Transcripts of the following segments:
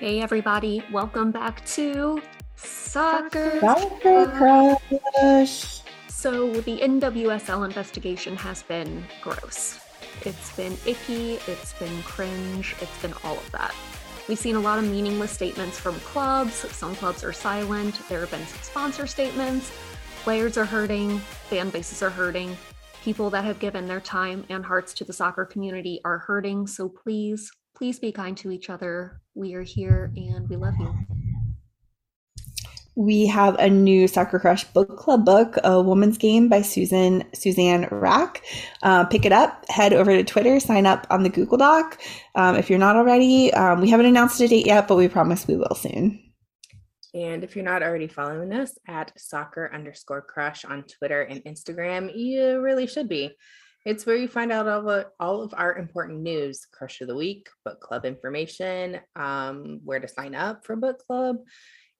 Hey, everybody, welcome back to Soccer. Soccer Crush. So, the NWSL investigation has been gross. It's been icky, it's been cringe, it's been all of that. We've seen a lot of meaningless statements from clubs. Some clubs are silent. There have been some sponsor statements. Players are hurting, fan bases are hurting. People that have given their time and hearts to the soccer community are hurting. So please, please be kind to each other. We are here and we love you. We have a new Soccer Crush book club book, A Woman's Game by Susan Suzanne Wrack. Uh, pick it up, head over to Twitter, sign up on the Google Doc. Um, if you're not already, um, we haven't announced a date yet, but we promise we will soon. And if you're not already following us at soccer underscore crush on Twitter and Instagram, you really should be. It's where you find out all of, all of our important news, crush of the week, book club information, um, where to sign up for book club,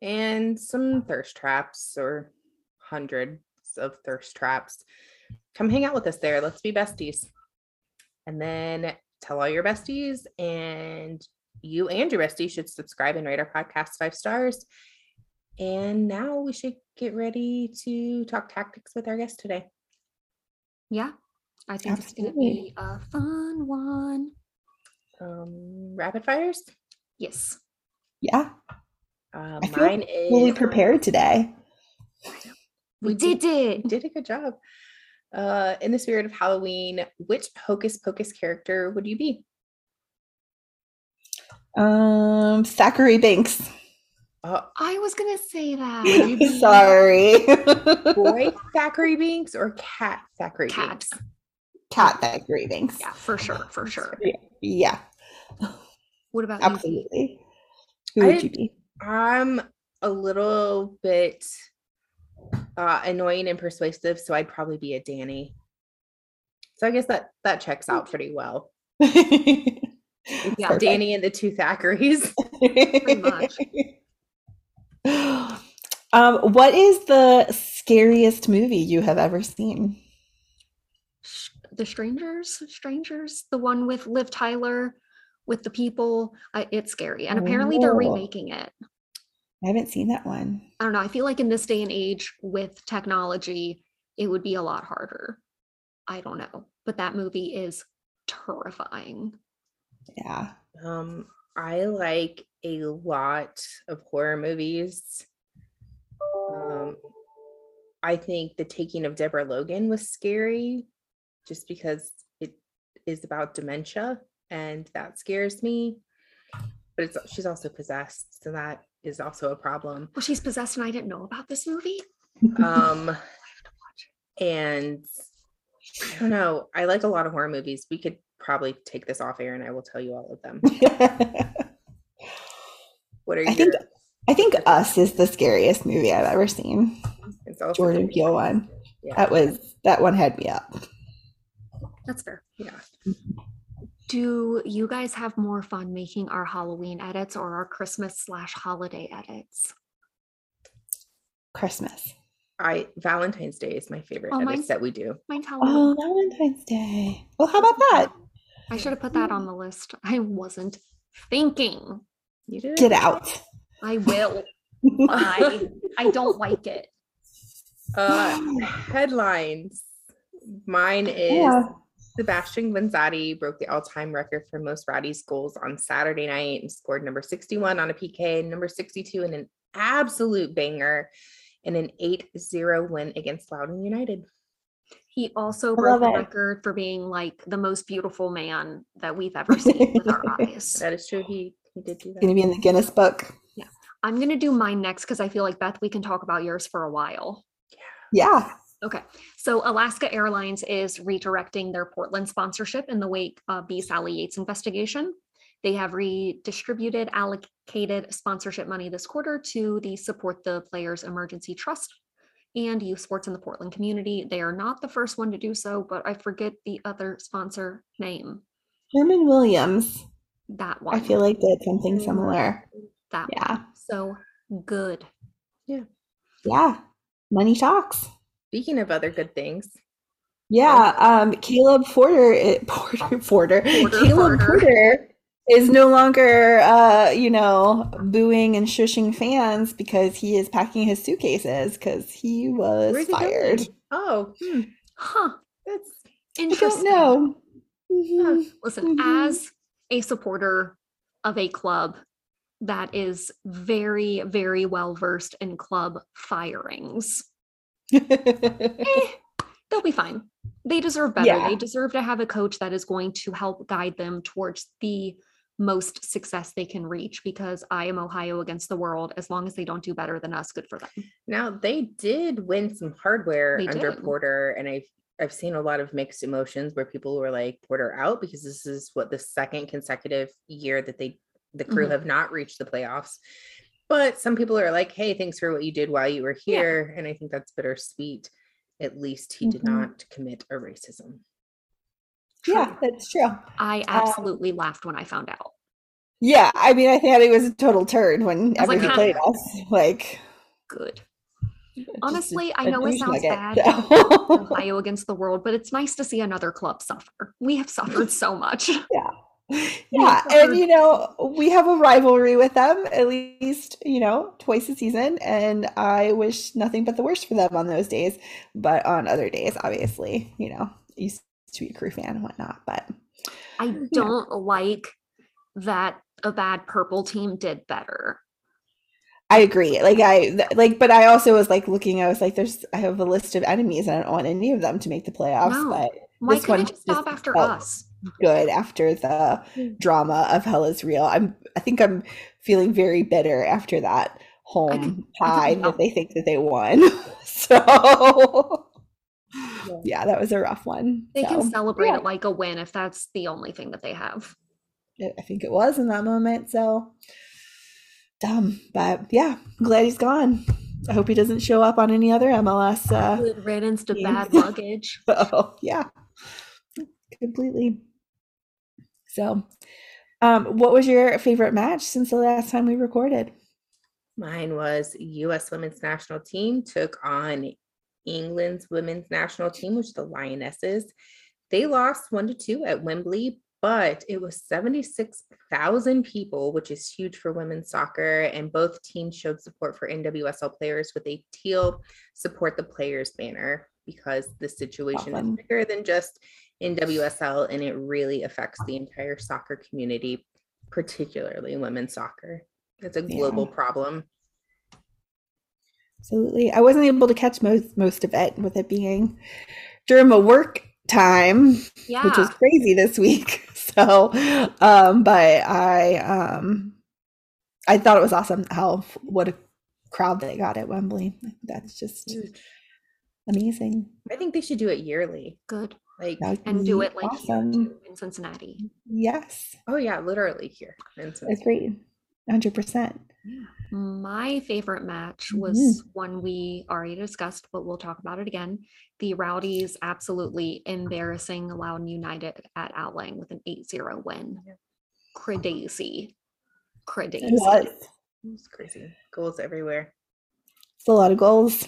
and some thirst traps or hundreds of thirst traps. Come hang out with us there. Let's be besties. And then tell all your besties, and you and your besties should subscribe and rate our podcast five stars. And now we should get ready to talk tactics with our guest today. Yeah, I think it's going to be a fun one. Um, rapid fires? Yes. Yeah. Uh, I feel mine is fully prepared today. We did it. did a good job. Uh, in the spirit of Halloween, which Hocus Pocus character would you be? Um, Thackeray Binks. Uh, I was going to say that. Would Sorry. boy Thackeray Binks or cat Thackeray Cat. Binks? Cat Thackeray Binks. Yeah, for sure, for sure. Yeah, What about you? absolutely. Who I would did- you be? I'm a little bit uh, annoying and persuasive, so I'd probably be a Danny. So I guess that that checks out pretty well. Yeah, Perfect. Danny and the two Thackeray's. much. um, what is the scariest movie you have ever seen? Sh- The Strangers, Strangers, the one with Liv Tyler, with the people. I, it's scary, and apparently they're Oh. remaking it. I haven't seen that one. I don't know. I feel like in this day and age with technology, it would be a lot harder. I don't know, but that movie is terrifying. Yeah. Um, I like a lot of horror movies. Um, I think The Taking of Deborah Logan was scary just because it is about dementia and that scares me. But it's she's also possessed, so that is also a problem. Well, she's possessed, and I didn't know about this movie. Um, and I don't know. I like a lot of horror movies. We could probably take this off air and I will tell you all of them. What are I your think I think Us is the scariest movie I've ever seen. it's also Jordan Peele one. Yeah. That was that one had me up. That's fair. yeah. Do you guys have more fun making our Halloween edits or our Christmas slash holiday edits? Christmas. I Valentine's Day is my favorite Oh, edits that we do. Mine's Halloween. Oh, Valentine's Day. Well, how about that? I should have put that on the list. I wasn't thinking. You did Get out. I will. I I don't like it. uh headlines. Mine is Yeah. Sebastian Guenzatti broke the all-time record for most Rowdies goals on Saturday night and scored number 61 on a PK, number 62 in an absolute banger, and an 8-0 win against Loudoun United. He also broke the record for being like the most beautiful man that we've ever seen with our eyes. That is true. He he did do that. Gonna be in the Guinness book. Yeah, I'm gonna do mine next because I feel like Beth, we can talk about yours for a while. Yeah. Okay. So Alaska Airlines is redirecting their Portland sponsorship in the wake of the Sally Yates investigation. They have redistributed allocated sponsorship money this quarter to the Support the Players Emergency Trust and Youth Sports in the Portland community. They are not the first one to do so, but I forget the other sponsor name. Herman Williams. That one. I feel like did something similar. that Yeah. one. So good. Yeah. Yeah. Money talks. Speaking of other good things, Yeah. Um, Caleb Porter, eh, Porter, Porter, Porter, Caleb Porter. Porter is no longer, uh, you know, booing and shushing fans because he is packing his suitcases because he was Where's fired. Oh, hmm, Huh. that's I Interesting. don't know. Mhm. Listen, Mhm. as a supporter of a club that is very, very well versed in club firings, eh, they'll be fine. They deserve better. Yeah. They deserve to have a coach that is going to help guide them towards the most success they can reach because I am Ohio against the world. As long as they don't do better than us, good for them. Now they did win some hardware They under did. Porter, and I've I've seen a lot of mixed emotions where people were like Porter out because this is what the second consecutive year that they the crew Mhm. have not reached the playoffs. But some people are like, "Hey, thanks for what you did while you were Yeah. here," and I think that's bittersweet. At least he did Mhm. not commit a racism. yeah, that's true. I absolutely laughed when I found out. Yeah, I mean, I thought it was a total turd when I was like, everybody huh. played us. Like, Good. just a- Honestly, I a know it sounds nugget, bad. so. Ohio against the world, but it's nice to see another club suffer. We have suffered so much. yeah, and you know, we have a rivalry with them at least, you know, twice a season, and I wish nothing but the worst for them on those days. But on other days, obviously, you know, used to be a crew fan and whatnot. But I don't like that a bad purple team did better. I agree. Like I th- like, but I also was like looking. I was like, "There's, I have a list of enemies, and I don't want any of them to make the playoffs." No. But Why This couldn't one it just stop after felt- us? Good after the drama of Hell is Real. I'm I think I'm feeling very bitter after that home tie that they think that they won. so yeah, that was a rough one. They So, can celebrate yeah, it like a win if that's the only thing that they have. I think it was in that moment. So dumb, but yeah, glad he's gone. I hope he doesn't show up on any other MLS. Uh, Good riddance to yeah. bad luggage. Oh, yeah, completely. So, um, what was your favorite match since the last time we recorded? Mine was U.S. Women's National Team took on England's Women's National Team, which the Lionesses. They lost one to two at Wembley, but it was 76,000 people, which is huge for women's soccer. And both teams showed support for NWSL players with a teal support the players banner because the situation Awesome. is bigger than just in WSL and it really affects the entire soccer community, particularly women's soccer. It's a Yeah. global problem. Absolutely. I wasn't able to catch most most of it with it being during a work time, Yeah. which was crazy this week. So, um, but I um I thought it was awesome how what a crowd they got at Wembley. That's just amazing. I think they should do it yearly. Good. Like, And do it like awesome. too, in Cincinnati. Yes, oh yeah, literally here. And so- great. Hundred percent. My favorite match Mhm. was one we already discussed, but we'll talk about it again. The Rowdies absolutely embarrassing Loudoun United at Al Lang with an 8-0 win. Crazy. Crazy. It was. It's crazy. Goals everywhere. It's a lot of goals.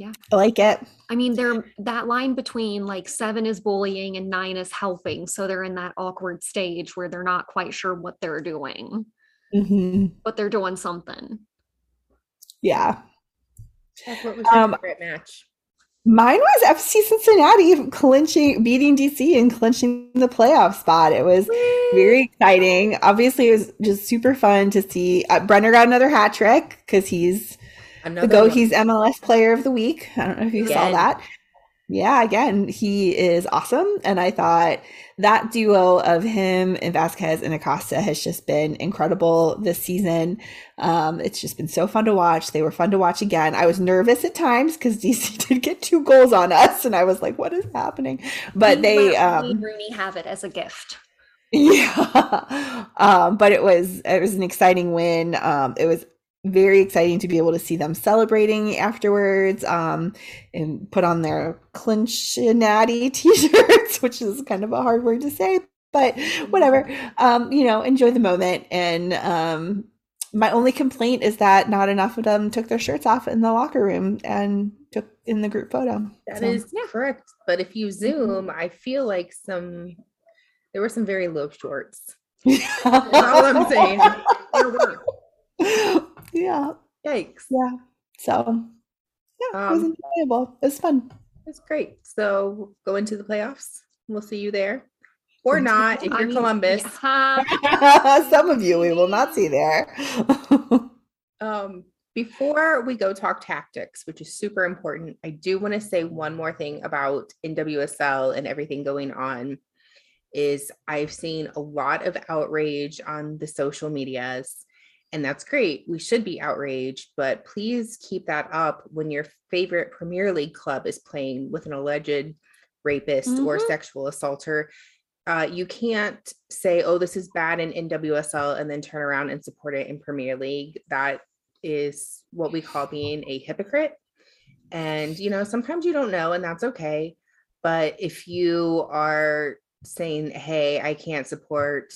Yeah. I like it. I mean, they're that line between like seven is bullying and nine is helping. So they're in that awkward stage where they're not quite sure what they're doing, hmm but they're doing something. Yeah. That's what was your Um, favorite match? Mine was FC Cincinnati clinching, beating DC and clinching the playoff spot. It was very exciting. Obviously, it was just super fun to see. Uh, Brenner got another hat trick because he's Another the go. one. He's MLS Player of the Week. I don't know if you saw that. Yeah, again, he is awesome. And I thought that duo of him and Vazquez and Acosta has just been incredible this season. Um, it's just been so fun to watch. They were fun to watch again. I was nervous at times because DC did get two goals on us, and I was like, "What is happening?" But We they, um, Rooney have it as a gift. yeah. Um, but it was it was an exciting win. Um, it was very exciting to be able to see them celebrating afterwards. Um, and put on their Cincinnati t-shirts, which is kind of a hard word to say, but whatever. Um, you know, enjoy the moment. And um, my only complaint is that not enough of them took their shirts off in the locker room and took in the group photo. That So, is correct. But if you zoom, I feel like some there were some very low shorts. That's all I'm saying. Your work. yeah. Yikes. Yeah. So yeah, it was Um, enjoyable. It was fun. That's great. So go into the playoffs. We'll see you there. Or not if you're mean, Columbus. yeah. Some of you we will not see there. Um, before we go talk tactics, which is super important, I do want to say one more thing about NWSL and everything going on. Is I've seen a lot of outrage on the social medias, and that's great. We should be outraged, but please keep that up when your favorite Premier League club is playing with an alleged rapist or Mhm. sexual assaulter. Uh, you can't say, oh, this is bad in NWSL and then turn around and support it in Premier League. That is what we call being a hypocrite. And, you know, sometimes you don't know, and that's okay. But if you are saying, hey, I can't support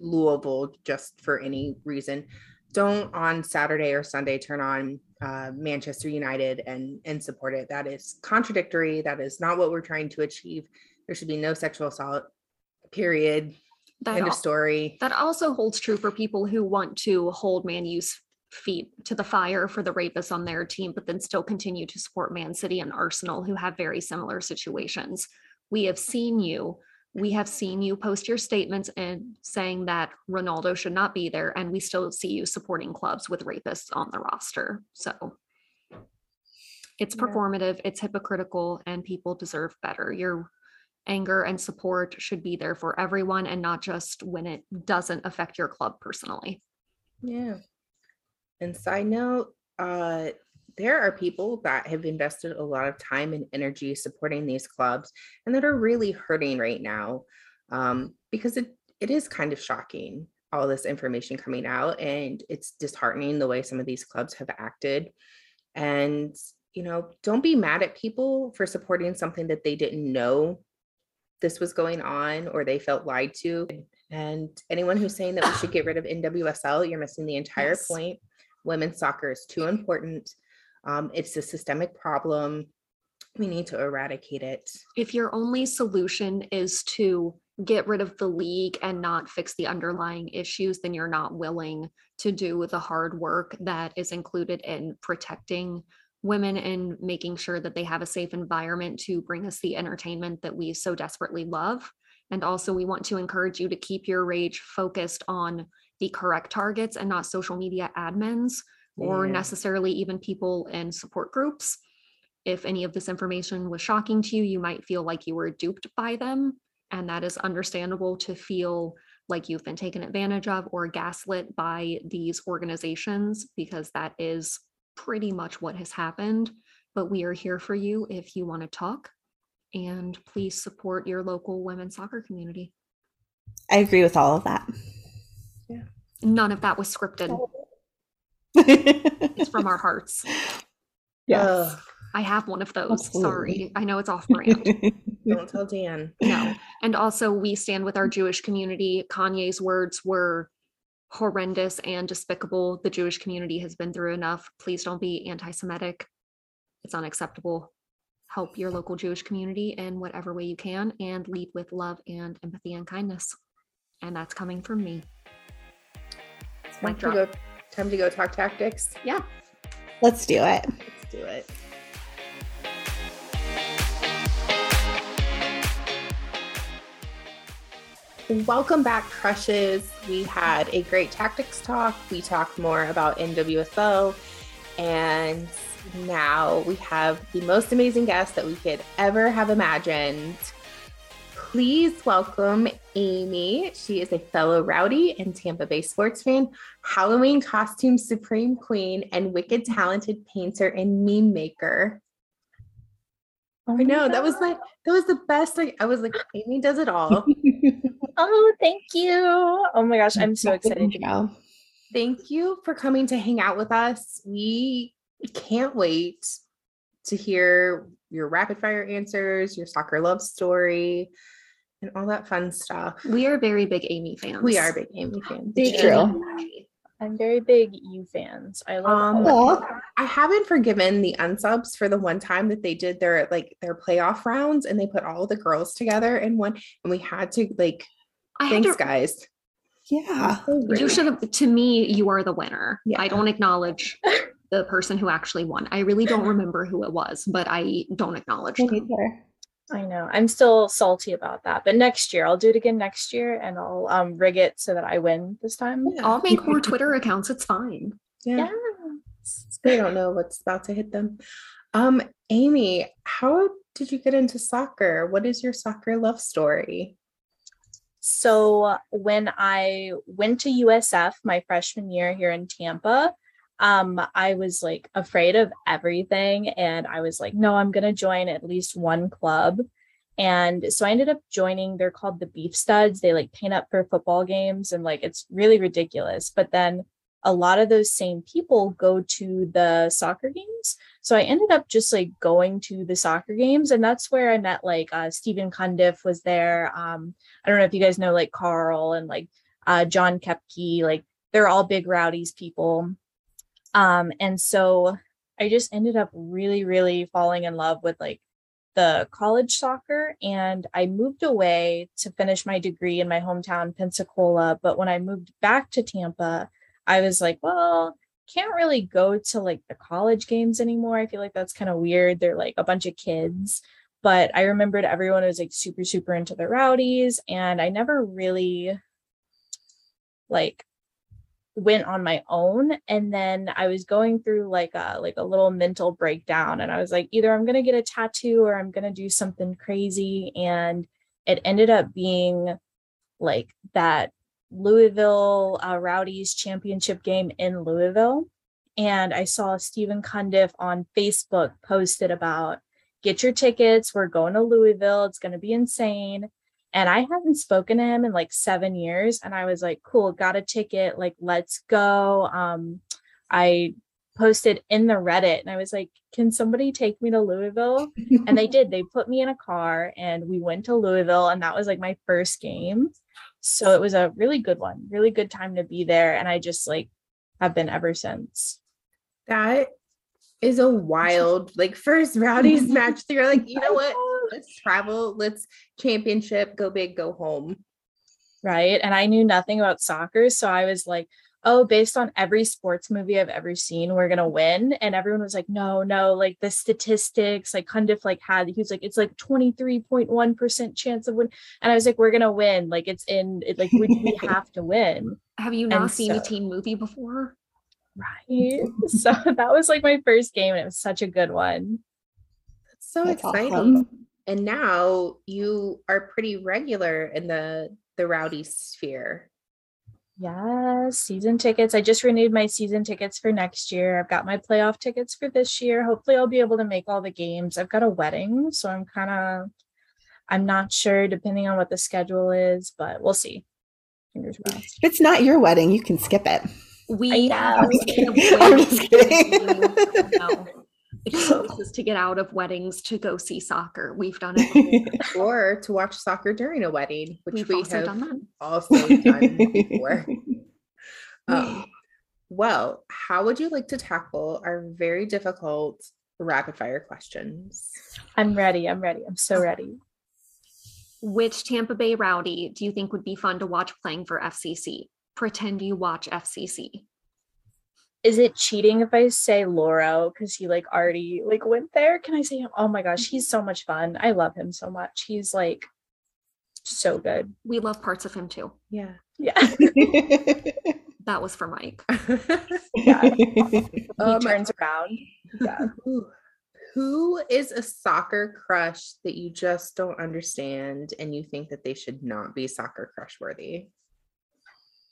Louisville just for any reason, don't on Saturday or Sunday turn on uh, Manchester United and and support it. That is contradictory. That is not what we're trying to achieve. There should be no sexual assault. Period. That End al- of story. That also holds true for people who want to hold Man U's feet to the fire for the rapists on their team, but then still continue to support Man City and Arsenal, who have very similar situations. We have seen you. We have seen you post your statements and saying that Ronaldo should not be there, and we still see you supporting clubs with rapists on the roster. So it's Yeah. performative, it's hypocritical, and people deserve better. Your anger and support should be there for everyone and not just when it doesn't affect your club personally. Yeah. And side note, uh, there are people that have invested a lot of time and energy supporting these clubs and that are really hurting right now um, because it, it is kind of shocking all this information coming out and it's disheartening the way some of these clubs have acted and you know don't be mad at people for supporting something that they didn't know this was going on or they felt lied to and anyone who's saying that we should get rid of NWSL, you're missing the entire Yes. point. Women's soccer is too important. Um, it's a systemic problem. We need to eradicate it. If your only solution is to get rid of the league and not fix the underlying issues, then you're not willing to do the hard work that is included in protecting women and making sure that they have a safe environment to bring us the entertainment that we so desperately love. And also, we want to encourage you to keep your rage focused on the correct targets and not social media admins or Yeah. necessarily even people in support groups. If any of this information was shocking to you, you might feel like you were duped by them. And that is understandable to feel like you've been taken advantage of or gaslit by these organizations, because that is pretty much what has happened. But we are here for you if you want to talk. And please support your local women's soccer community. I agree with all of that. Yeah. None of that was scripted, it's from our hearts. yes. Ugh, I have one of those. Absolutely. Sorry. I know it's off brand. don't tell Dan. no. And also, we stand with our Jewish community. Kanye's words were horrendous and despicable. The Jewish community has been through enough. Please don't be anti Semitic. It's unacceptable. Help your local Jewish community in whatever way you can and lead with love and empathy and kindness. And that's coming from me. Time Mic to drop. Go. Time to go talk tactics. Yeah. Let's do it. Let's do it. Welcome back, crushes. We had a great tactics talk. We talked more about NWSL, and now we have the most amazing guest that we could ever have imagined. Please welcome Amy. She is a fellow Rowdy and Tampa Bay sports fan, Halloween costume supreme queen, and wicked talented painter and meme maker. Oh I know that was like that was the best. Like I was like, Amy does it all. Oh, thank you. Oh my gosh, I'm so excited. to go. Thank you for coming to hang out with us. We can't wait to hear your rapid fire answers, your soccer love story, and all that fun stuff. We are very big Amy fans. We are big Amy fans. Big True. Amy. I'm very big you fans. I love Um, all of I haven't forgiven the unsubs for the one time that they did their like their playoff rounds and they put all the girls together in one and we had to like I thanks to guys. Yeah. You should have, to me, you are the winner. Yeah. I don't acknowledge the person who actually won. I really don't remember who it was, but I don't acknowledge Me them. neither. I know. I'm still salty about that. But next year, I'll do it again next year and I'll um rig it so that I win this time. Yeah. I'll make more Twitter accounts. It's fine. yeah. Yeah. They don't know what's about to hit them. Um, Amy, how did you get into soccer? What is your soccer love story? So when I went to USF my freshman year here in Tampa, um, I was like afraid of everything. And I was like, no, I'm gonna join at least one club. And so I ended up joining, they're called the Beef Studs. They like paint up for football games and like it's really ridiculous. But then a lot of those same people go to the soccer games. So I ended up just like going to the soccer games, and that's where I met like uh, Stephen Cundiff was there. Um, I don't know if you guys know like Carl and like uh, John Kepke, like they're all big rowdies people. Um, and so I just ended up really, really falling in love with like the college soccer. And I moved away to finish my degree in my hometown, Pensacola. But when I moved back to Tampa, I was like, well, can't really go to like the college games anymore. I feel like that's kind of weird. They're like a bunch of kids. But I remembered everyone was like super, super into the rowdies. And I never really like went on my own and then i was going through like a like a little mental breakdown and i was like either i'm going to get a tattoo or i'm going to do something crazy and it ended up being like that louisville uh, rowdies championship game in louisville and i saw stephen cundiff on facebook posted about get your tickets we're going to louisville it's going to be insane and I hadn't spoken to him in like seven years. And I was like, cool, got a ticket. Like, let's go. Um, I posted in the Reddit and I was like, can somebody take me to Louisville? And they did. They put me in a car and we went to Louisville. And that was like my first game. So it was a really good one, really good time to be there. And I just like have been ever since. That is a wild, like first rowdies match. You're like, you know what? Let's travel. Let's championship. Go big. Go home. right? And I knew nothing about soccer. So I was like, oh, based on every sports movie I've ever seen, we're gonna win. And everyone was like, no, no, like the statistics, like Cundiff like had, he was like, it's like 23.1% chance of win. And I was like, we're gonna win. Like it's in it, like we, we have to win. Have you not And seen a teen movie before? Right. so that was like my first game, and it was such a good one. That's so That's exciting. awesome. And now you are pretty regular in the the rowdy sphere. Yes, season tickets. I just renewed my season tickets for next year. I've got my playoff tickets for this year. Hopefully, I'll be able to make all the games. I've got a wedding, so I'm kind of, I'm not sure depending on what the schedule is, but we'll see. Fingers crossed. If it's not your wedding, you can skip it. We I have know. the I'm just kidding. no, the closest to get out of weddings to go see soccer. We've done it. before. Or to watch soccer during a wedding, which We've we also have done that. also done before. Um, well, how would you like to tackle our very difficult rapid fire questions? I'm ready. I'm ready. I'm so ready. Which Tampa Bay rowdy do you think would be fun to watch playing for FCC? Pretend you watch FCC. Is it cheating if I say Lauro because he like already like went there? Can I say him? Oh my gosh, he's so much fun. I love him so much. He's like so good. We love parts of him too. Yeah. Yeah. That was for Mike. yeah. He Um, turns around. Yeah. Who- Who is a soccer crush that you just don't understand and you think that they should not be soccer crush worthy?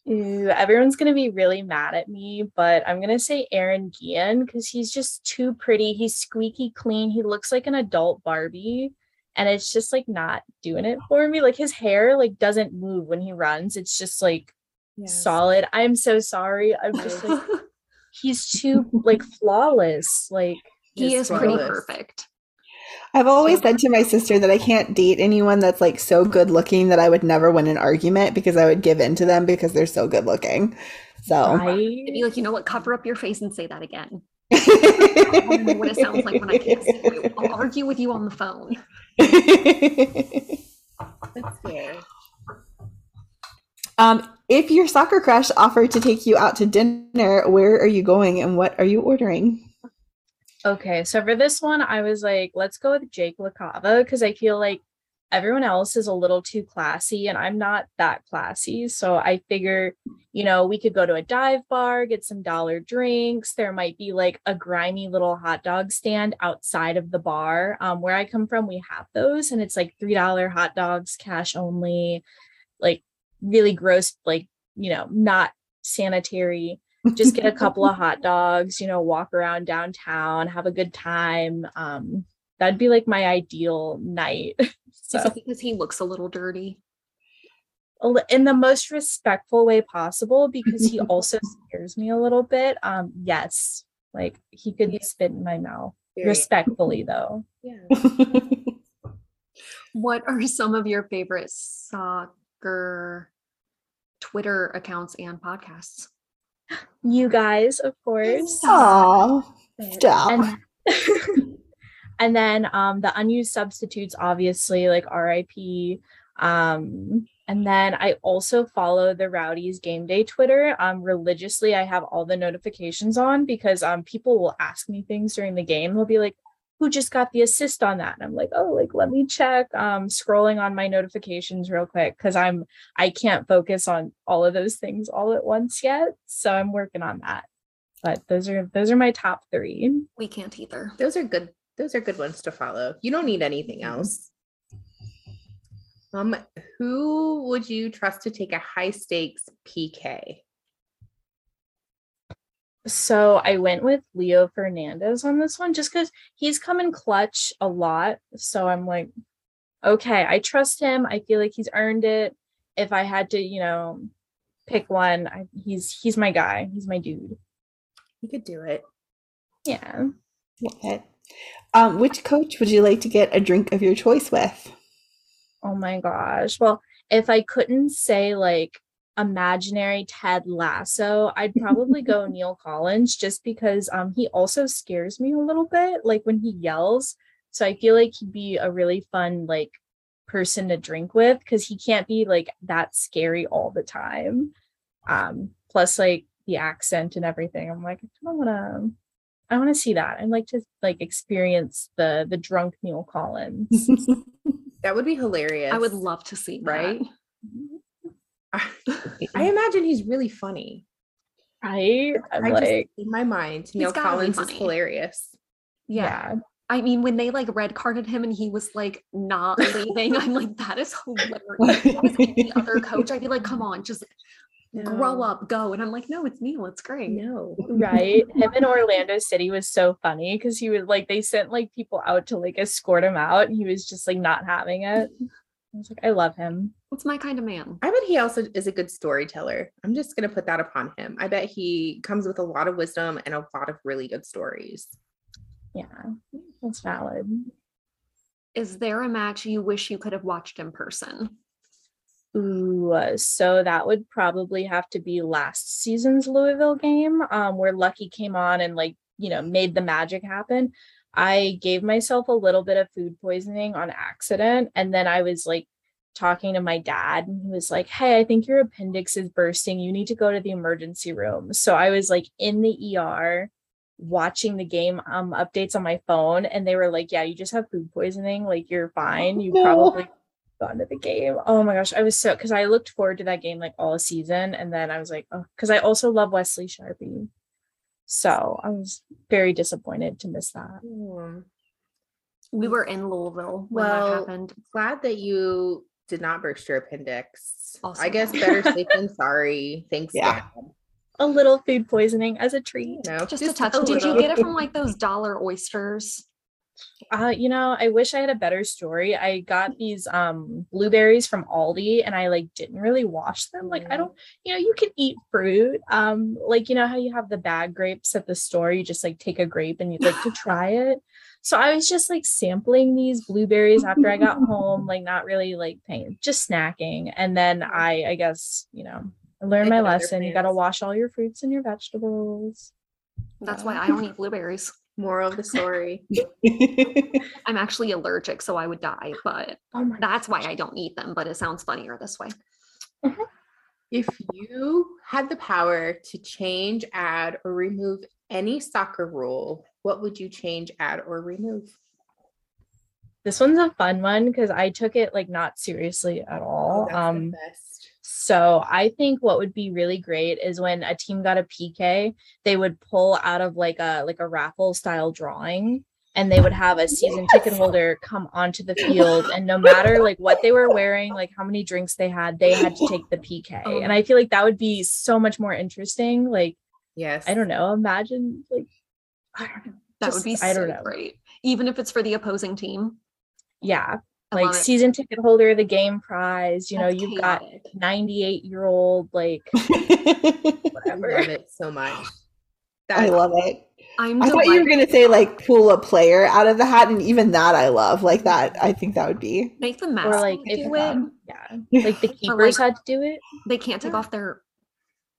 Ooh, everyone's gonna be really mad at me, but I'm gonna say Aaron Guillen because he's just too pretty. He's squeaky clean. He looks like an adult Barbie, and it's just like not doing it for me. Like his hair like doesn't move when he runs. It's just like solid. I'm so sorry. I'm just like he's too like flawless. Like he Is is pretty perfect. I've always said to my sister that I can't date anyone that's like so good looking that I would never win an argument because I would give in to them because they're so good looking. So I'd be like, you know what? Cover up your face and say that again. I don't know what it sounds like when I can't see you. I'll argue with you on the phone. That's fair. um, if your soccer crush offered to take you out to dinner, where are you going and what are you ordering? Okay, so for this one, I was like, let's go with Jake LaCava because I feel like everyone else is a little too classy and I'm not that classy. So I figure, you know, we could go to a dive bar, get some dollar drinks. There might be like a grimy little hot dog stand outside of the bar. Um, where I come from, we have those and it's like $3 hot dogs, cash only, like really gross, like, you know, not sanitary. Just get a couple of hot dogs, you know, walk around downtown, have a good time. Um, that'd be like my ideal night. so because he looks a little dirty. In the most respectful way possible, because he also scares me a little bit. Um, yes, like he could yeah. spit in my mouth. Very respectfully though. Yeah. what are some of your favorite soccer Twitter accounts and podcasts? You guys, of course. Aww. Stop. And, and then um the unused substitutes obviously like RIP um and then I also follow the Rowdies game day Twitter um religiously I have all the notifications on because um people will ask me things during the game they'll be like who just got the assist on that and I'm like oh like let me check um scrolling on my notifications real quick cuz I'm I can't focus on all of those things all at once yet so I'm working on that but those are those are my top 3 we can't either those are good those are good ones to follow. You don't need anything Mm-hmm. else. Um, who would you trust to take a high stakes PK? So I went with Leo Fernandes on this one just because he's come in clutch a lot. So I'm like, okay, I trust him. I feel like he's earned it. If I had to, you know, pick one, I, he's he's my guy. He's my dude. He could do it. Yeah. Okay. Um, which coach would you like to get a drink of your choice with? Oh my gosh. Well, if I couldn't say like imaginary Ted Lasso, I'd probably go Neil Collins just because um he also scares me a little bit like when he yells. So I feel like he'd be a really fun like person to drink with because he can't be like that scary all the time. Um plus like the accent and everything. I'm like, I don't wanna I want to see that. I'd like to like experience the the drunk Neil Collins. That would be hilarious. I would love to see right? I, I imagine he's really funny. right? I'm I like, just in my mind, Neil Collins is hilarious. Yeah. I mean, when they like red carded him and he was like not leaving, I'm like, that is hilarious. If it was any other coach, I'd be like, come on, just grow up, go. And I'm like, no, it's Neil. It's great. No. right him in orlando city was so funny because he was like they sent like people out to like escort him out and he was just like not having it i was like i love him It's my kind of man. I bet he also is a good storyteller. I'm just gonna put that upon him. I bet he comes with a lot of wisdom and a lot of really good stories. yeah that's valid Is there a match you wish you could have watched in person? Ooh, uh, so that would probably have to be last season's Louisville game, um, where Lucky came on and like you know made the magic happen. I gave myself a little bit of food poisoning on accident, and then I was like talking to my dad, and he was like, "Hey, I think your appendix is bursting. You need to go to the emergency room." So I was like in the ER watching the game um updates on my phone and they were like yeah you just have food poisoning like you're fine you No. probably gone to the game. Oh my gosh, I was so because I looked forward to that game like all season, and then I was like, oh, because I also love Wesley Charpie, so I was very disappointed to miss that. Hmm. We were in Louisville when Well, that happened. Glad that you did not burst your appendix. Also I guess better safe than sorry. Thanks. Yeah. God. A little food poisoning as a treat. No, Just, a touch. Did you get it from like those dollar oysters? Uh, you know, I wish I had a better story. I got these um blueberries from Aldi and I like didn't really wash them. Like I don't, you know, you can eat fruit. Um, like you know how you have the bag grapes at the store, you just like take a grape and you like to try it. So I was just like sampling these blueberries after I got home, like not really like paying, just snacking. And then I I guess, you know, I learned my lesson. You gotta wash all your fruits and your vegetables. That's why I don't eat blueberries. Moral of the story. I'm actually allergic, so I would die. But Oh my that's why I don't eat them. But it sounds funnier this way. If you had the power to change, add, or remove any soccer rule, what would you change, add, or remove? This one's a fun one because I took it like not seriously at Oh, all. that's the um, best. So I think what would be really great is when a team got a PK, they would pull out of like a like a raffle style drawing and they would have a season ticket holder come onto the field and no matter like what they were wearing, like how many drinks they had, they had to take the PK. Oh. And I feel like that would be so much more interesting. Like Yes. I don't know, imagine like I don't know. That would be so I don't know. great. Even if it's for the opposing team. Yeah, I like season ticket holder, the game prize, you know, That's you've got 98 year old like I love it so much. I love it. I'm I thought you were going to say like pull a player out of the hat, and even that I love. Like that, I think that would be. Make the or mascot like do if it. um, yeah, like the keepers like- had to do it. They can't take Yeah. off their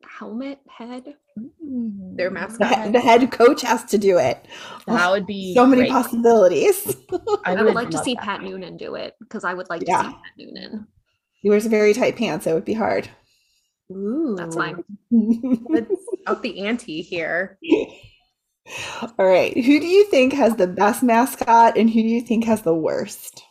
helmet head. Their mm. mascot. he- the head coach has to do it. That would be so many great. possibilities. I would, like to see that. Pat Noonan do it because I would like Yeah. to see Pat Noonan. He wears very tight pants, it would be hard. Ooh, That's fine. Let's up the ante here. All right. Who do you think has the best mascot, and who do you think has the worst?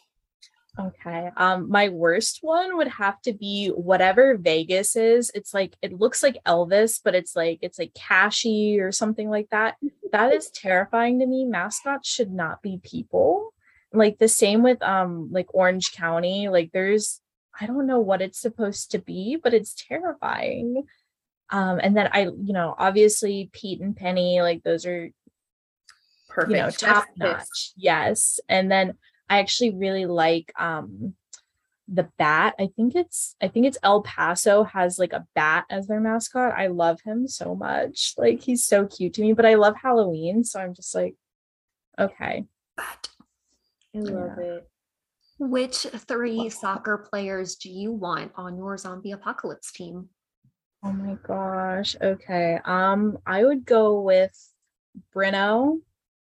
Okay. Um, my worst one would have to be whatever Vegas is. It's like it looks like Elvis, but it's like it's like Cashy or something like that. That is terrifying to me. Mascots should not be people. Like the same with um like Orange County. Like there's I don't know what it's supposed to be, but it's terrifying. Um, and then I, you know, obviously Pete and Penny, like those are Perfect. you know top notch yes and then i actually really like um the bat i think it's i think it's el paso has like a bat as their mascot i love him so much like he's so cute to me but i love halloween so i'm just like okay But I love Yeah. it. which three soccer players do you want on your zombie apocalypse team? oh my gosh okay um i would go with Brino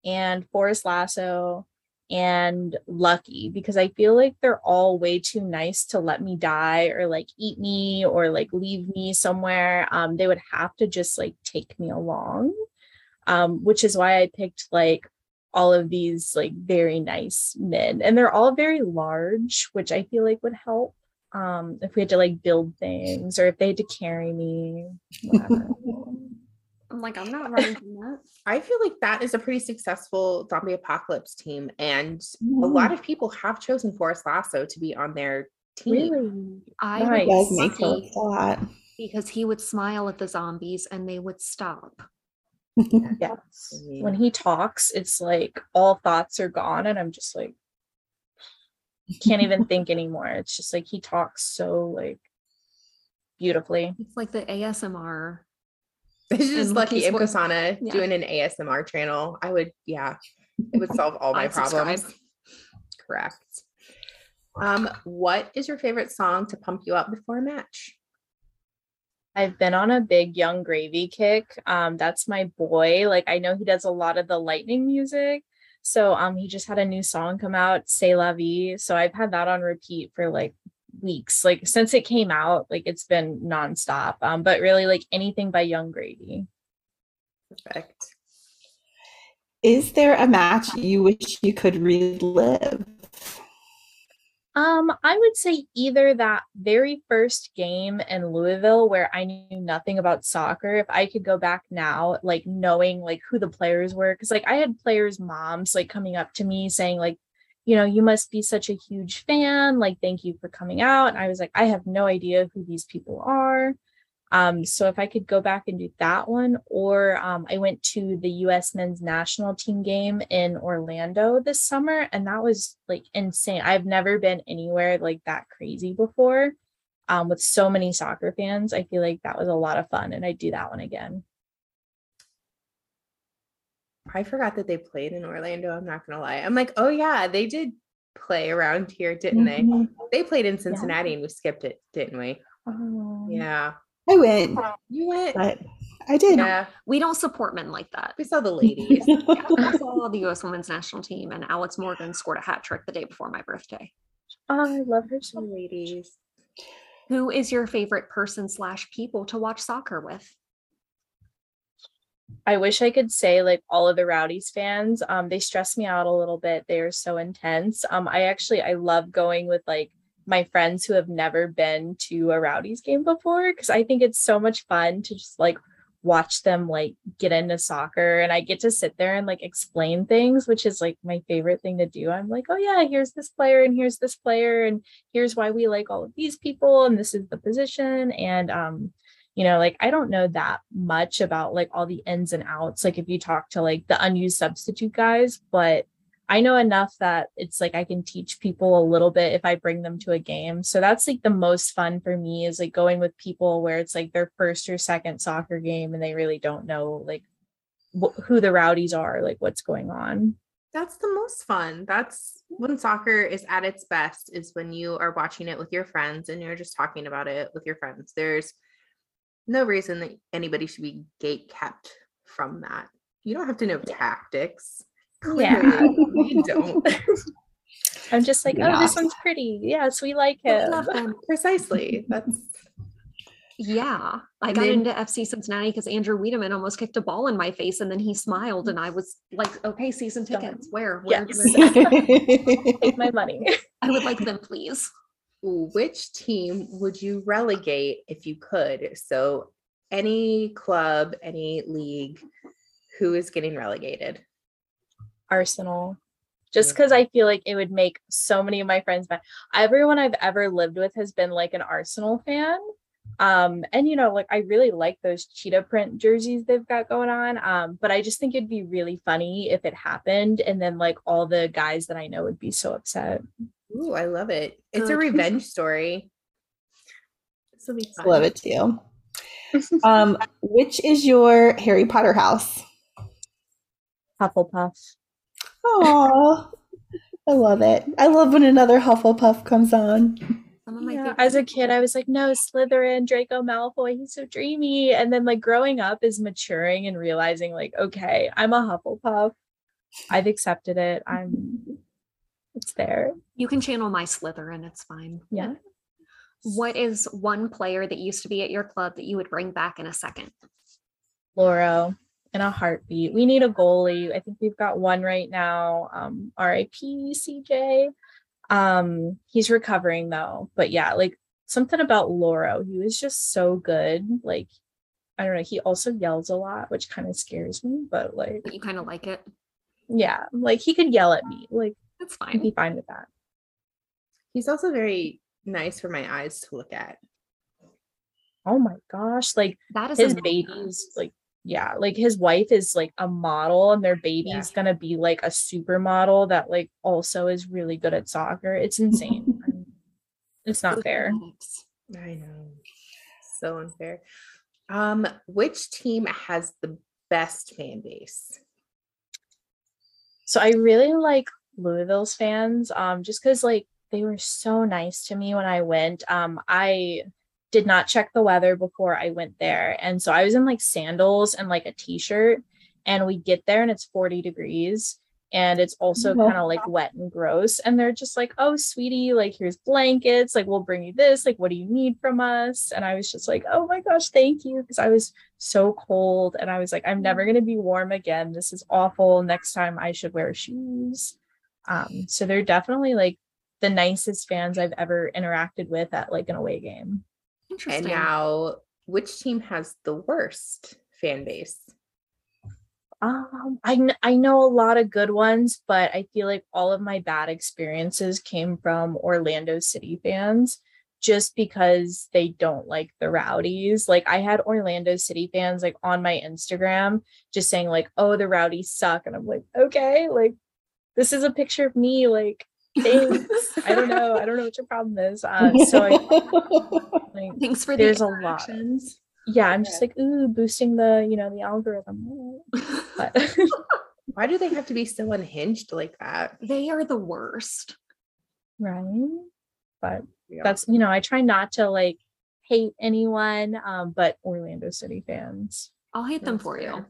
and Forrest Lasso and Lucky because I feel like they're all way too nice to let me die or like eat me or like leave me somewhere. Um, they would have to just like take me along, um, which is why I picked like all of these like very nice men and they're all very large, which I feel like would help. Um, if we had to like build things or if they had to carry me, whatever. I'm like, I'm not running from that. I feel like that is a pretty successful zombie apocalypse team, and a lot of people have chosen Forrest Lasso to be on their team. really I Nice. It would does make see sense a lot. because he would smile at the zombies and they would stop. Yes. When he talks, it's like all thoughts are gone, and I'm just like, can't even think anymore. It's just like he talks so like beautifully. It's like the ASMR. It's just And lucky for- Yeah. doing an ASMR channel. I would, yeah, it would solve all my problems. Correct. Um, what is your favorite song to pump you up before a match? I've been on a big Yung Gravy kick. Um, that's my boy. Like I know he does a lot of the lightning music. So um he just had a new song come out, Say La Vie. So I've had that on repeat for like weeks. Like since it came out, like it's been nonstop. Um, but really like anything by Yung Gravy. Perfect. Is there a match you wish you could relive? Um, I would say either that very first game in Louisville where I knew nothing about soccer. If I could go back now, like knowing like who the players were, because like I had players' moms like coming up to me saying like, you know, you must be such a huge fan. Like, thank you for coming out. And I was like, I have no idea who these people are. Um, so if I could go back and do that one, or um, I went to the U.S. men's national team game in Orlando this summer, and that was like insane. I've never been anywhere like that crazy before. Um, with so many soccer fans, I feel like that was a lot of fun, and I'd do that one again. I forgot that they played in Orlando. I'm not gonna lie. I'm like, oh yeah, they did play around here, didn't they? Mhm. They played in Cincinnati and we skipped it, didn't we? Oh. Yeah. I went, You went. but I did. Yeah. We don't support men like that. We saw the ladies. Yeah, I saw the U.S. women's national team, and Alex Morgan scored a hat trick the day before my birthday. Oh, I love her so ladies. Who is your favorite person slash people to watch soccer with? I wish I could say like all of the Rowdies fans. Um, they stress me out a little bit. They are so intense. Um, I actually I love going with like my friends who have never been to a Rowdies game before because I think it's so much fun to just like watch them like get into soccer and I get to sit there and like explain things, which is like my favorite thing to do. I'm like, oh yeah, here's this player and here's this player and here's why we like all of these people and this is the position and um you know like i don't know that much about like all the ins and outs like if you talk to like the unused substitute guys but i know enough that it's like i can teach people a little bit if i bring them to a game so that's like the most fun for me is like going with people where it's like their first or second soccer game and they really don't know like wh- who the rowdies are like what's going on That's the most fun. That's when soccer is at its best, is when you are watching it with your friends and you're just talking about it with your friends. There's no reason that anybody should be gate kept from that. You don't have to know tactics. Yeah. Clearly, you don't. i'm just like oh this one's pretty yes we like I him love them. Precisely. That's Yeah, I got then- into FC Cincinnati because Andrew Wiedeman almost kicked a ball in my face, and then he smiled, and I was like, "Okay, season Done. tickets. Where? Where? Yes. take my money I would like them, please." Which team would you relegate if you could? So any club, any league, who is getting relegated? Arsenal. Just because I feel like it would make so many of my friends mad. Everyone I've ever lived with has been like an Arsenal fan. Um, and you know, like I really like those cheetah print jerseys they've got going on. Um, but I just think it'd be really funny if it happened and then like all the guys that I know would be so upset. Ooh, I love it. It's a revenge story. This will be fun. Love it too. Um, which is your Harry Potter house? Hufflepuff. Oh, I love it. I love when another Hufflepuff comes on. Some of my Yeah, as a kid, I was like, no, Slytherin, Draco Malfoy, he's so dreamy. And then like growing up is maturing and realizing like, okay, I'm a Hufflepuff. I've accepted it. I'm it's there. You can channel my Slytherin. It's fine. Yeah. What is one player that used to be at your club that you would bring back in a second? Louro in a heartbeat. We need a goalie. I think we've got one right now. Um, RIP CJ. Um, he's recovering though. But yeah, like something about Louro. He was just so good. Like, I don't know. He also yells a lot, which kind of scares me, but like, But you kind of like it. yeah, like he could yell at me. Like, That's fine. I'd fine. be fine with that. He's also very nice for my eyes to look at. Oh my gosh. Like That is his babies, like yeah like his wife is like a model and their baby's gonna be like a supermodel that like also is really good at soccer it's insane it's not fair. I know. So unfair. Um, which team has the best fan base? so i really like louisville's fans um just because like they were so nice to me when i went. Um i did not check the weather before i went there. And so i was in like sandals and like a t-shirt and we get there and it's 40 degrees and it's also Oh. kind of like wet and gross and they're just like oh sweetie like here's blankets like we'll bring you this like what do you need from us? And i was just like oh my gosh thank you because i was so cold and i was like i'm never going to be warm again. This is awful. Next time i should wear shoes. Um so they're definitely like the nicest fans i've ever interacted with at like an away game Interesting. And now, which team has the worst fan base? Um, I kn- I know a lot of good ones, but I feel like all of my bad experiences came from Orlando City fans just because they don't like the rowdies. Like I had Orlando City fans like on my Instagram just saying like, "Oh, the rowdies suck." And I'm like, "Okay, like this is a picture of me like thanks. I don't know. I don't know what your problem is." Uh so I like Thanks for the There's a lot. yeah, I'm just like, "Ooh, boosting the, you know, the algorithm." But Why do they have to be so unhinged like that? they are the worst. right but Yeah. that's you know i try not to like hate anyone um but orlando city fans I'll hate them That's for you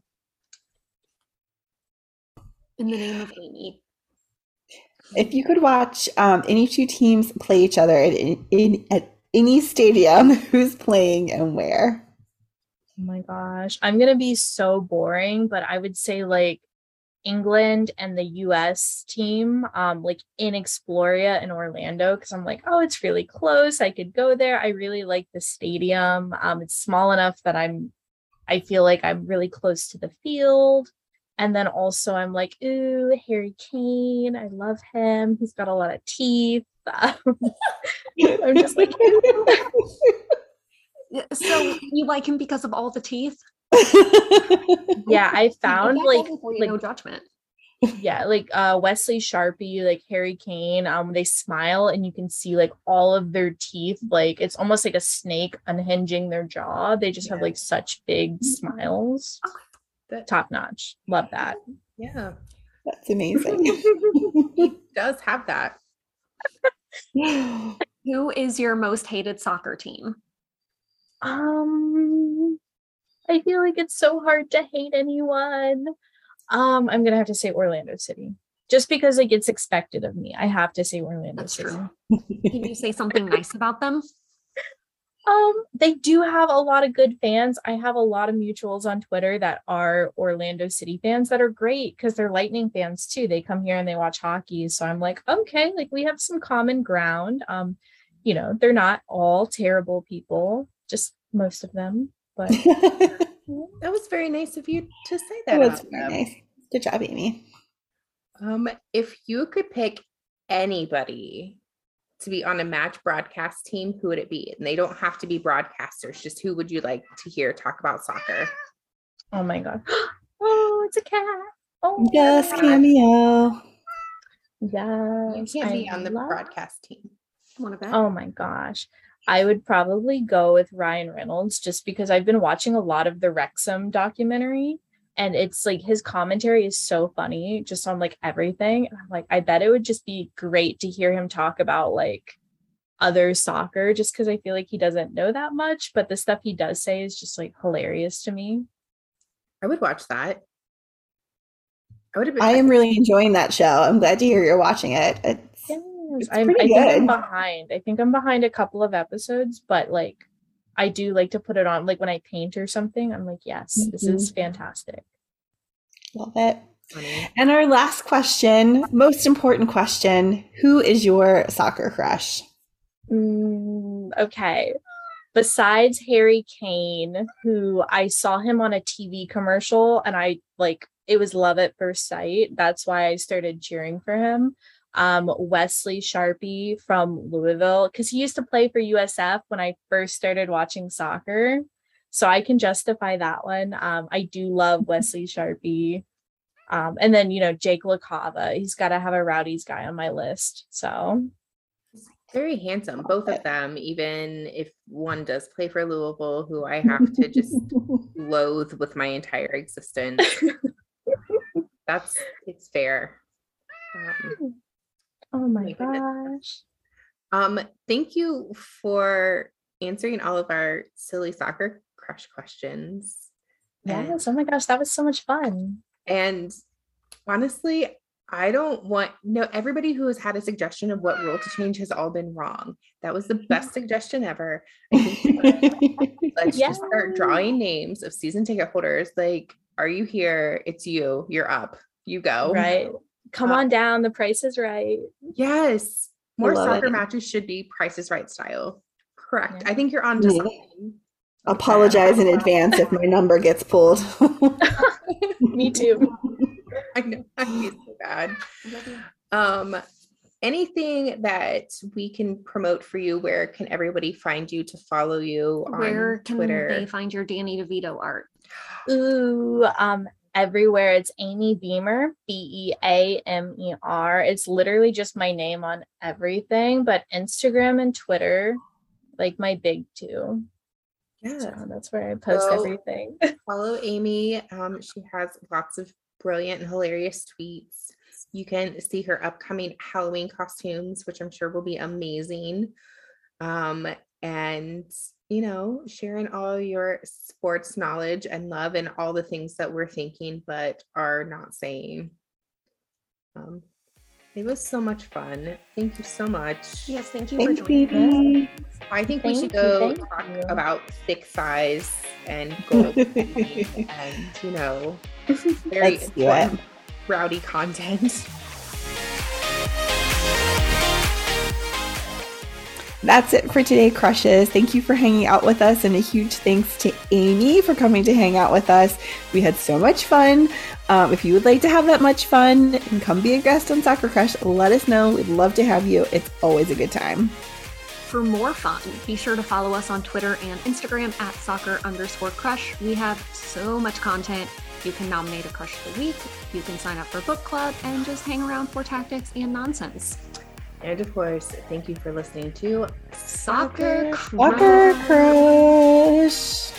in the name of Amy. If you could watch um, any two teams play each other at, in, at any stadium, who's playing and where? Oh my gosh. I'm going to be so boring, but I would say like England and the US team, um, like in Exploria in Orlando, because I'm like, oh, it's really close. I could go there. I really like the stadium. Um, it's small enough that I'm, I feel like I'm really close to the field. And then also, I'm like, ooh, Harry Kane. I love him. He's got a lot of teeth. I'm just like, so you like him because of all the teeth? yeah, I found like, like no judgment. Yeah, like uh Wesley Charpie, like Harry Kane, um, they smile and you can see like all of their teeth, like it's almost like a snake unhinging their jaw. They just have like such big Mm-hmm. smiles. That- Top notch. Love that. Yeah, That's amazing. he does have that. Who is your most hated soccer team? Um I feel like it's so hard to hate anyone. Um, I'm gonna have to say Orlando City. Just because like it's expected of me. I have to say Orlando That's City. true. Can you say something nice about them? Um, they do have a lot of good fans. I have a lot of mutuals on Twitter that are Orlando City fans that are great because they're Lightning fans too. They come here and they watch hockey. So I'm like, okay, like we have some common ground. Um, you know, they're not all terrible people, just most of them. But That was very nice of you to say that. that was very them. nice. Good job, Amy. Um, if you could pick anybody to be on a match broadcast team, who would it be? And they don't have to be broadcasters, just who would you like to hear talk about soccer? oh my god. Oh, it's a cat. Oh Yes, cameo. yes. You can't be on the love- broadcast team. Want to bet? Oh my gosh. I would probably go with Ryan Reynolds just because I've been watching a lot of the Wrexham documentary and it's like his commentary is so funny just on like everything. And I'm like, I bet it would just be great to hear him talk about like other soccer just because I feel like he doesn't know that much, but the stuff he does say is just like hilarious to me. I would watch that. I would have been. I am really enjoying that show. I'm glad to hear you're watching it. It's, Yes, It's I'm, pretty I think I'm behind. I think I'm behind a couple of episodes, but like I do like to put it on like when I paint or something. I'm like, yes, this Mm-hmm. is fantastic. love it. funny. And our last question, most important question Who is your soccer crush? Mm, okay. Besides Harry Kane, who I saw him on a TV commercial and I like it was love at first sight. That's why I started cheering for him. Um, Wesley Charpie from Louisville, because he used to play for USF when I first started watching soccer. So I can justify that one. Um, I do love Wesley Charpie. Um, and then, you know, Jake LaCava, he's got to have a Rowdies guy on my list. So Very handsome, both of them. Even if one does play for Louisville, who I have to just loathe with my entire existence. That's it's fair. Um, Oh my gosh. Um, thank you for answering all of our silly soccer crush questions. And- Yes. Oh my gosh, that was so much fun. And honestly, I don't want no everybody who has had a suggestion of what rule to change has all been wrong. That was the best suggestion ever. Think let's just start drawing names of season ticket holders. Like, are you here? It's you. You're up. You go. Right. Come Uh, on down. The price is right. Yes. More love soccer it. matches should be Price is Right style. Correct. Yeah. I think you're on to something. Apologize in advance if my number gets pulled. Me too. I know. I feel so bad. Um, anything that we can promote for you? Where can everybody find you to follow you on Where can Twitter? they find your Danny DeVito art? Ooh, um, everywhere it's Amy Beamer, B E A M E R. It's literally just my name on everything, but Instagram and Twitter, like my big two. yeah. So that's where I post So- everything. follow Amy. Um, she has lots of brilliant and hilarious tweets. You can see her upcoming Halloween costumes, which I'm sure will be amazing. Um, and you know, sharing all your sports knowledge and love and all the things that we're thinking but are not saying. Um, It was so much fun. Thank you so much. Yes, thank you Thanks, for joining us. I think we should go thank talk you. about thick thighs and gold and you know very Let's do important it. rowdy content. That's it for today, crushes. Thank you for hanging out with us, and a huge thanks to Amy for coming to hang out with us. We had so much fun. Um, if you would like to have that much fun and come be a guest on Soccer Crush, let us know. We'd love to have you. It's always a good time. For more fun, be sure to follow us on Twitter and Instagram at soccer underscore crush. We have so much content. You can nominate a crush of the week, you can sign up for book club, and just hang around for tactics and nonsense. And of course, thank you for listening to Soccer Soccer Crush.